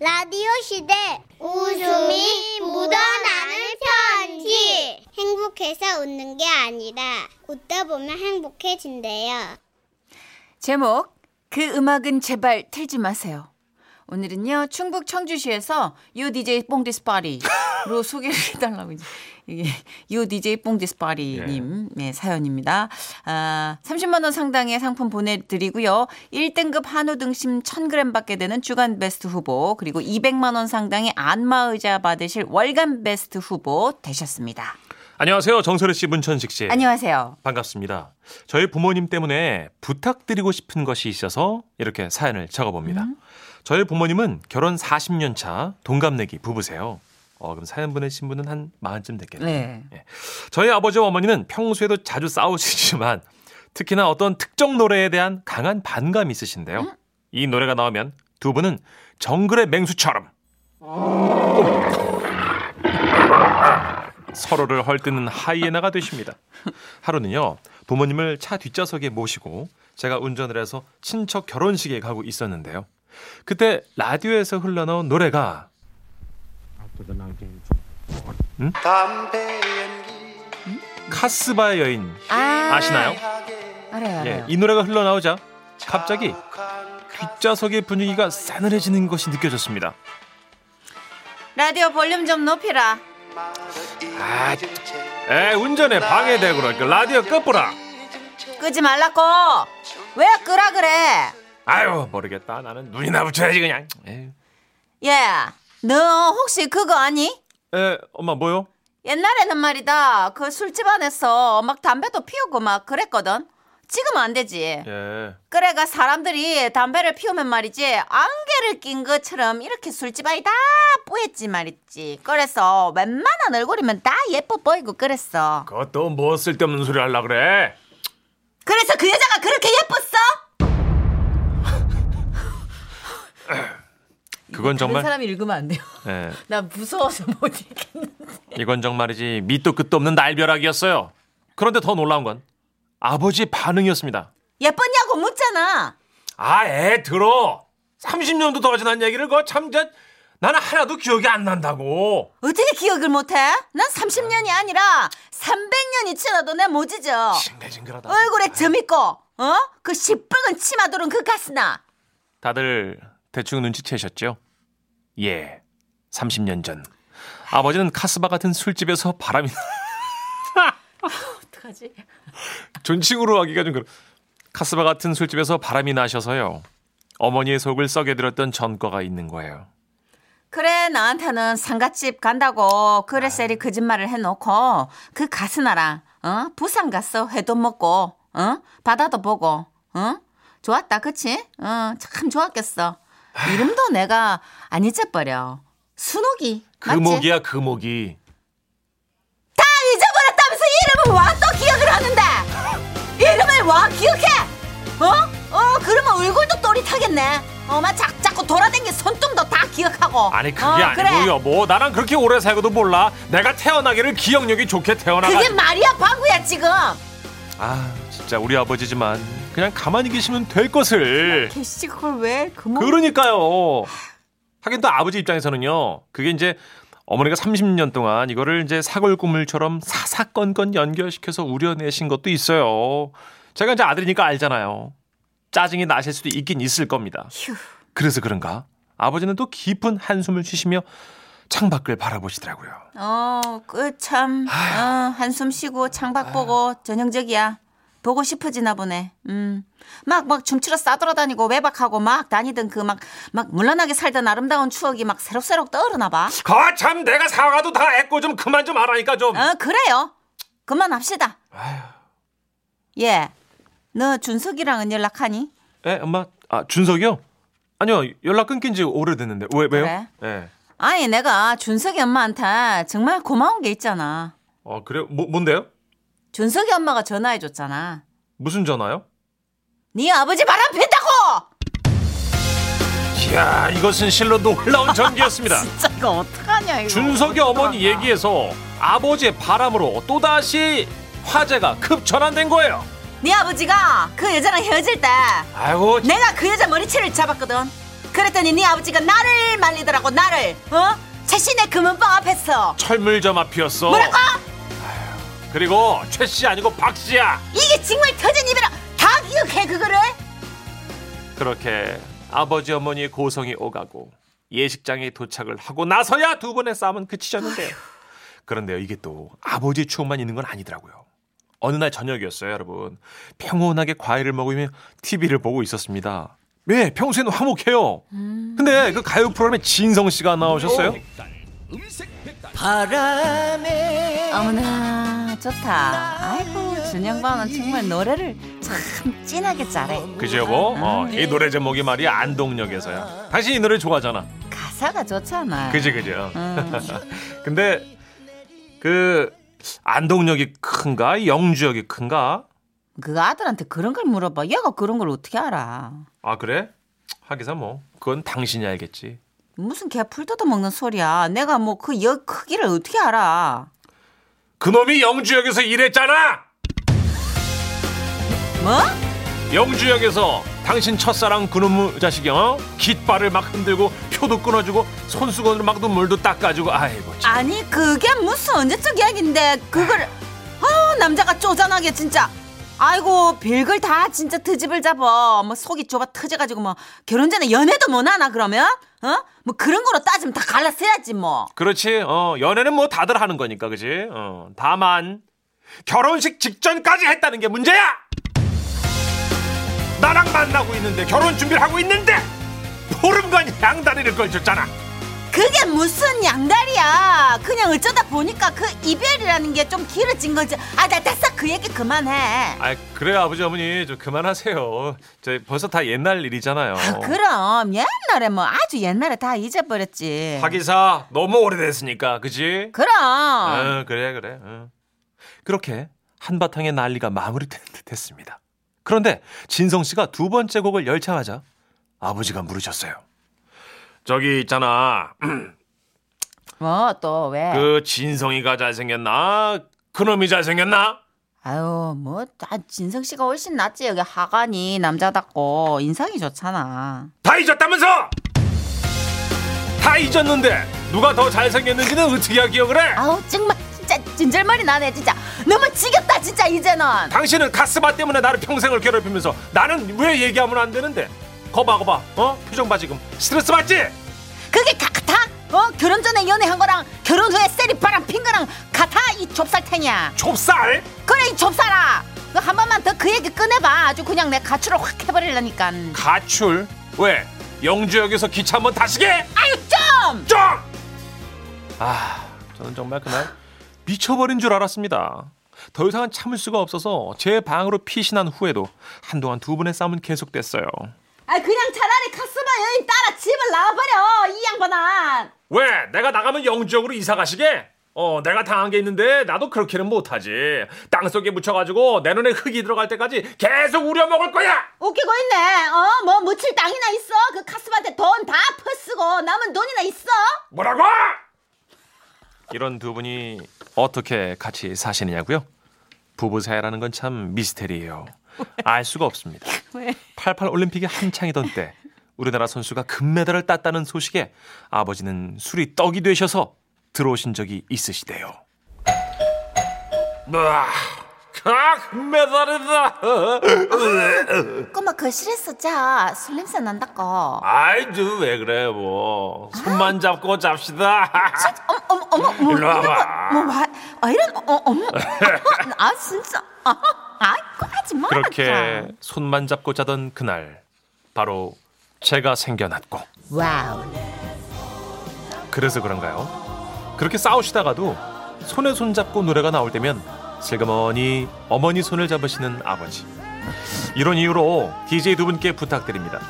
라디오 시대 웃음이 묻어나는 편지 행복해서 웃는 게 아니라 웃다 보면 행복해진대요. 제목 그 음악은 제발 틀지 마세요. 오늘은요 충북 청주시에서 요 DJ 뽕디스 파리 로 소개를 해달라고 이제 이게 요 DJ 뽕디스 파리님 네, 사연입니다. 아 30만 원 상당의 상품 보내드리고요. 1등급 한우 등심 1,000g 받게 되는 주간 베스트 후보 그리고 200만 원 상당의 안마 의자 받으실 월간 베스트 후보 되셨습니다. 안녕하세요. 정설혜 씨, 문천식 씨. 안녕하세요. 반갑습니다. 저희 부모님 때문에 부탁드리고 싶은 것이 있어서 이렇게 사연을 적어봅니다. 음. 저희 부모님은 결혼 40년 차 동갑내기 부부세요. 어, 그럼 사연 보내신 분은 한 마흔쯤 됐겠네요. 네. 저희 아버지와 어머니는 평소에도 자주 싸우시지만 특히나 어떤 특정 노래에 대한 강한 반감이 있으신데요. 이 노래가 나오면 두 분은 정글의 맹수처럼 서로를 헐뜯는 하이에나가 되십니다. 하루는요, 부모님을 차 뒷좌석에 모시고 제가 운전을 해서 친척 결혼식에 가고 있었는데요. 그때 라디오에서 흘러나온 노래가 음? 카스바의 여인 아, 아시나요? 알아요, 예, 알아요. 이 노래가 흘러나오자 갑자기 뒷좌석의 분위기가 싸늘해지는 것이 느껴졌습니다. 라디오 볼륨 좀 높이라. 아, 에 운전에 방해되고 그러니까 라디오 꺼보라. 끄지 말라고. 왜 끄라 그래? 아유 모르겠다. 나는 눈이나 붙여야지 그냥. 에휴. 예, 너 혹시 그거 아니? 에 엄마 뭐요? 옛날에는 말이다. 그 술집 안에서 막 담배도 피우고 막 그랬거든. 지금은 안 되지. 예. 그래가 사람들이 담배를 피우면 말이지 안개를 낀 것처럼 이렇게 술집 안이 다 뿌였지 말이지. 그래서 웬만한 얼굴이면 다 예뻐 보이고 그랬어. 그것도 뭐 쓸데없는 소리 하려 그래. 그래서 그 여자가 그렇게 예뻤어? 그건 정말 사람이 읽으면 안 돼요. 예. 나 무서워서 못 읽겠는데. 이건 정말이지 밑도 끝도 없는 날벼락이었어요. 그런데 더 놀라운 건 아버지 반응이었습니다. 예뻤냐고 묻잖아. 아, 애 들어. 30년도 더 지난 얘기를 그거 참 저, 나는 하나도 기억이 안 난다고. 어떻게 기억을 못해? 난 30년이 아니라 300년이 지나도 내못 잊어. 징글징글하다. 얼굴에 점 있고, 어? 그 시뻘건 치마도는 그 가스나. 다들 대충 눈치채셨죠? 예. 30년 전. 아버지는 카스바 같은 술집에서 바람이 어떡하지? 존칭으로 하기가 좀 그렇. 카스바 같은 술집에서 바람이 나셔서요. 어머니의 속을 썩여 들었던 전과가 있는 거예요. 그래, 나한테는 상가집 간다고 그래 셀이 거짓말을 해놓고 그 가스나랑, 어? 부산 갔어. 회도 먹고, 어? 바다도 보고, 어? 좋았다, 그치? 어, 참 좋았겠어. 이름도 내가 안 잊어버려. 순옥이. 맞지? 금옥이야 금옥이. 다 잊어버렸다면서 이름을 와 또 기억을 하는데 이름을 와 기억해 어? 어 그러면 얼굴도 또릿하겠네 어마 자, 자꾸 돌아댕긴 손등도 다 기억하고 아니 그게 어, 그래. 아니고요. 뭐 나랑 그렇게 오래 살고도 몰라. 내가 태어나기를 기억력이 좋게 태어나가. 그게 말이야 방구야 지금 아 진짜 우리 아버지지만 그냥 가만히 계시면 될 것을. 개씨 그걸 왜 그만 그러니까요. 하긴 또 아버지 입장에서는요. 그게 이제 어머니가 30년 동안 이거를 이제 사골국물처럼 사사건건 연결시켜서 우려내신 것도 있어요. 제가 이제 아들이니까 알잖아요. 짜증이 나실 수도 있긴 있을 겁니다. 휴. 그래서 그런가 아버지는 또 깊은 한숨을 쉬시며 창밖을 바라보시더라고요. 어 그 참 어, 한숨 쉬고 창밖 보고 전형적이야 보고 싶어지나 보네 음 막 막 춤추러 싸돌아다니고 외박하고 막 다니던 그 막 막 물란하게 살던 아름다운 추억이 막 새록새록 떠오르나 봐 거참 내가 사과도 다 했고 좀 그만 좀 하라니까 좀. 어, 그래요. 그만합시다. 예. 너 준석이랑은 연락하니? 에 엄마 아 준석이요? 아니요 연락 끊긴 지 오래됐는데 왜 왜요? 그래? 예. 아니, 내가 준석이 엄마한테 정말 고마운 게 있잖아. 어 그래요? 뭐 뭔데요? 준석이 엄마가 전화해 줬잖아. 무슨 전화요? 네 아버지 바람 핀다고! 이야 이것은 실로 놀라운 전기였습니다. 진짜 이거 어떡하냐, 이거. 준석이 어머니 얘기에서 아버지의 바람으로 또다시 화제가 급전환된 거예요. 네 아버지가 그 여자랑 헤어질 때 아이고 내가 그 여자 머리채를 잡았거든. 그랬더니 네 아버지가 나를 말리더라고 나를 어? 최신의 금은방 앞에서 철물점 앞이었어. 뭐라고? 그리고 최씨 아니고 박 씨야. 이게 정말 터진 입이라 다 기억해 그거를? 그렇게 아버지 어머니의 고성이 오가고 예식장에 도착을 하고 나서야 두 번의 싸움은 그치셨는데요. 그런데요, 이게 또 아버지 추억만 있는 건 아니더라고요. 어느 날 저녁이었어요, 여러분. 평온하게 과일을 먹으며 TV를 보고 있었습니다. 네, 평소에는 화목해요. 근데 그 가요 프로그램에 진성 씨가 나오셨어요. 어머나 좋다 아이고 준영방은 정말 노래를 참 진하게 잘해 그죠, 뭐? 어, 이 노래 제목이 말이 야 안동역에서야. 당신 이 노래 좋아하잖아. 가사가 좋잖아 그지, 그죠. 음. 근데 그 안동역이 큰가 영주역이 큰가? 그 아들한테 그런 걸 물어봐 얘가 그런 걸 어떻게 알아 아 그래? 하기사 뭐 그건 당신이 알겠지. 무슨 개풀 뜯어 먹는 소리야 내가 뭐 그 역 크기를 어떻게 알아 그놈이 영주역에서 일했잖아. 뭐? 영주역에서 당신 첫사랑 그놈의 자식이 어? 깃발을 막 흔들고 표도 끊어주고 손수건으로 막 눈물도 닦아주고 아이고 참. 아니 그게 무슨 언제적 이야기인데 그걸 아 남자가 쪼잔하게 진짜 아이고 별걸 다 진짜 트집을 잡어 뭐 속이 좁아 터져가지고 뭐 결혼 전에 연애도 못하나 그러면 어 뭐 그런 거로 따지면 다 갈라서야지 뭐 그렇지. 어 연애는 뭐 다들 하는 거니까 그지. 어 다만 결혼식 직전까지 했다는 게 문제야. 나랑 만나고 있는데 결혼 준비를 하고 있는데 보름간 양다리를 걸쳤잖아. 그게 무슨 양다리야 그냥 어쩌다 보니까 그 이별이라는 게 좀 길어진 거지 아 나 됐어 그 얘기 그만해 아 그래 아버지 어머니 좀 그만하세요. 저 벌써 다 옛날 일이잖아요. 아, 그럼 옛날에 뭐 아주 옛날에 다 잊어버렸지 하기사 너무 오래됐으니까 그지? 그럼 어, 그래 그래. 어. 그렇게 한바탕의 난리가 마무리된 듯했습니다. 그런데 진성 씨가 두 번째 곡을 열창하자 아버지가 물으셨어요. 저기 있잖아. 뭐 또 왜? 그 진성이가 잘생겼나? 그놈이 잘생겼나? 아유 뭐 아, 진성 씨가 훨씬 낫지 여기 하관이 남자답고 인상이 좋잖아. 다 잊었다면서? 다 잊었는데 누가 더 잘생겼는지는 어떻게 기억을 해? 아우 정말 진짜 진절머리 나네 진짜 너무 지겹다 진짜 이제는. 당신은 가스바 때문에 나를 평생을 괴롭히면서 나는 왜 얘기하면 안 되는데? 거봐 거봐 어? 표정 봐 지금 스트레스 받지? 그게 가- 같아? 어 결혼 전에 연애한 거랑 결혼 후에 세리바람 핀 거랑 같아 이 좁쌀탱이야. 좁쌀? 그래 이 좁쌀아. 너한 번만 더 그 얘기 꺼내봐. 아주 그냥 내 가출을 확 해버리려니까. 가출? 왜? 영주역에서 기차 한번 타시게? 아유 좀. 좀! 아, 저는 정말 그날 미쳐버린 줄 알았습니다. 더 이상은 참을 수가 없어서 제 방으로 피신한 후에도 한동안 두 분의 싸움은 계속됐어요. 아 그냥 차라리 카스바 여인 따라 집을 나와버려 이 양반아. 왜? 내가 나가면 영주역으로 이사 가시게? 어, 내가 당한 게 있는데 나도 그렇게는 못하지. 땅속에 묻혀가지고 내 눈에 흙이 들어갈 때까지 계속 우려먹을 거야! 웃기고 있네. 어, 뭐 묻힐 땅이나 있어? 그 카스바한테 돈 다 퍼쓰고 남은 돈이나 있어? 뭐라고? 이런 두 분이 어떻게 같이 사시느냐고요? 부부 사이라는 건 참 미스테리예요. 알 수가 없습니다. 왜? 88 올림픽이 한창이던 때 우리나라 선수가 금메달을 땄다는 소식에 아버지는 술이 떡이 되셔서 들어오신 적이 있으시대요. 아, 금메달이다. 꼬마 거실에서 자. 술 냄새 난다고. 아이, 저왜 그래, 뭐. 손만 잡고 잡시다. 어머, 어머, 어머, 뭐, 일로 와봐. 뭐, 와, 아, 이런, 어, 어머. 아, 진짜. 아, 아. 그렇게 손만 잡고 자던 그날 바로 제가 생겨났고. 와우. 그래서 그런가요? 그렇게 싸우시다가도 손에 손 잡고 노래가 나올 때면 슬그머니 어머니 손을 잡으시는 아버지. 이런 이유로 DJ 두 분께 부탁드립니다.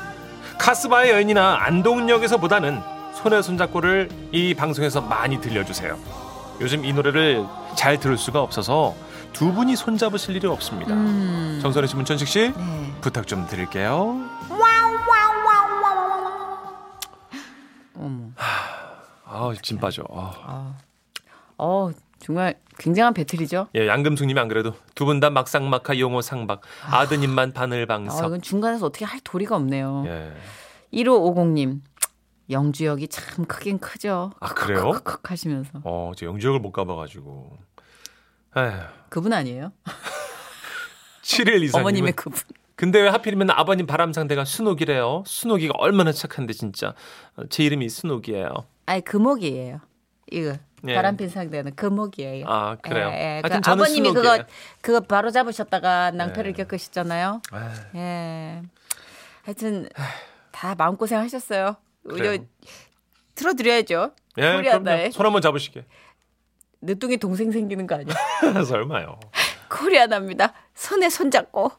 카스바의 여인이나 안동역에서보다는 손에 손 잡고를 이 방송에서 많이 들려주세요. 요즘 이 노래를 잘 들을 수가 없어서 두 분이 손 잡으실 일이 없습니다 음. 정선혜 씨 문천식 씨 네. 부탁 좀 드릴게요 어머. 아, 진 빠져. 아. 어, 정말 굉장한 배틀이죠. 예, 양금숙님이 안 그래도 두 분 다 막상막하 용어 상박, 아드님만 아, 바늘방석. 이건 중간에서 어떻게 할 도리가 없네요. 예, 1550님. 영주역이 참 크긴 크죠. 아, 그래요? 컥 하시면서. 어, 저 영지역을 못 가봐가지고. 에휴. 그분 아니에요? 7일 이사님. 어머님의 그분. 근데 왜 하필이면 아버님 바람 상대가 순옥이래요? 순옥이가 얼마나 착한데 진짜. 어, 제 이름이 순옥이에요. 아니 금옥이에요. 이거 예. 바람핀 상대는 금옥이에요. 아, 그래요? 예, 예. 그 아버님이 그거 순옥이에요. 그거 바로 잡으셨다가 낭패를 예. 겪으셨잖아요. 에휴. 예. 하여튼 다 마음 고생 하셨어요. 그래요. 이거 틀어드려야죠. 예, 코리아나의. 그럼요. 손 한번 잡으시게. 늦둥이 동생 생기는 거 아니야? 설마요. 코리아나입니다. 손에 손 잡고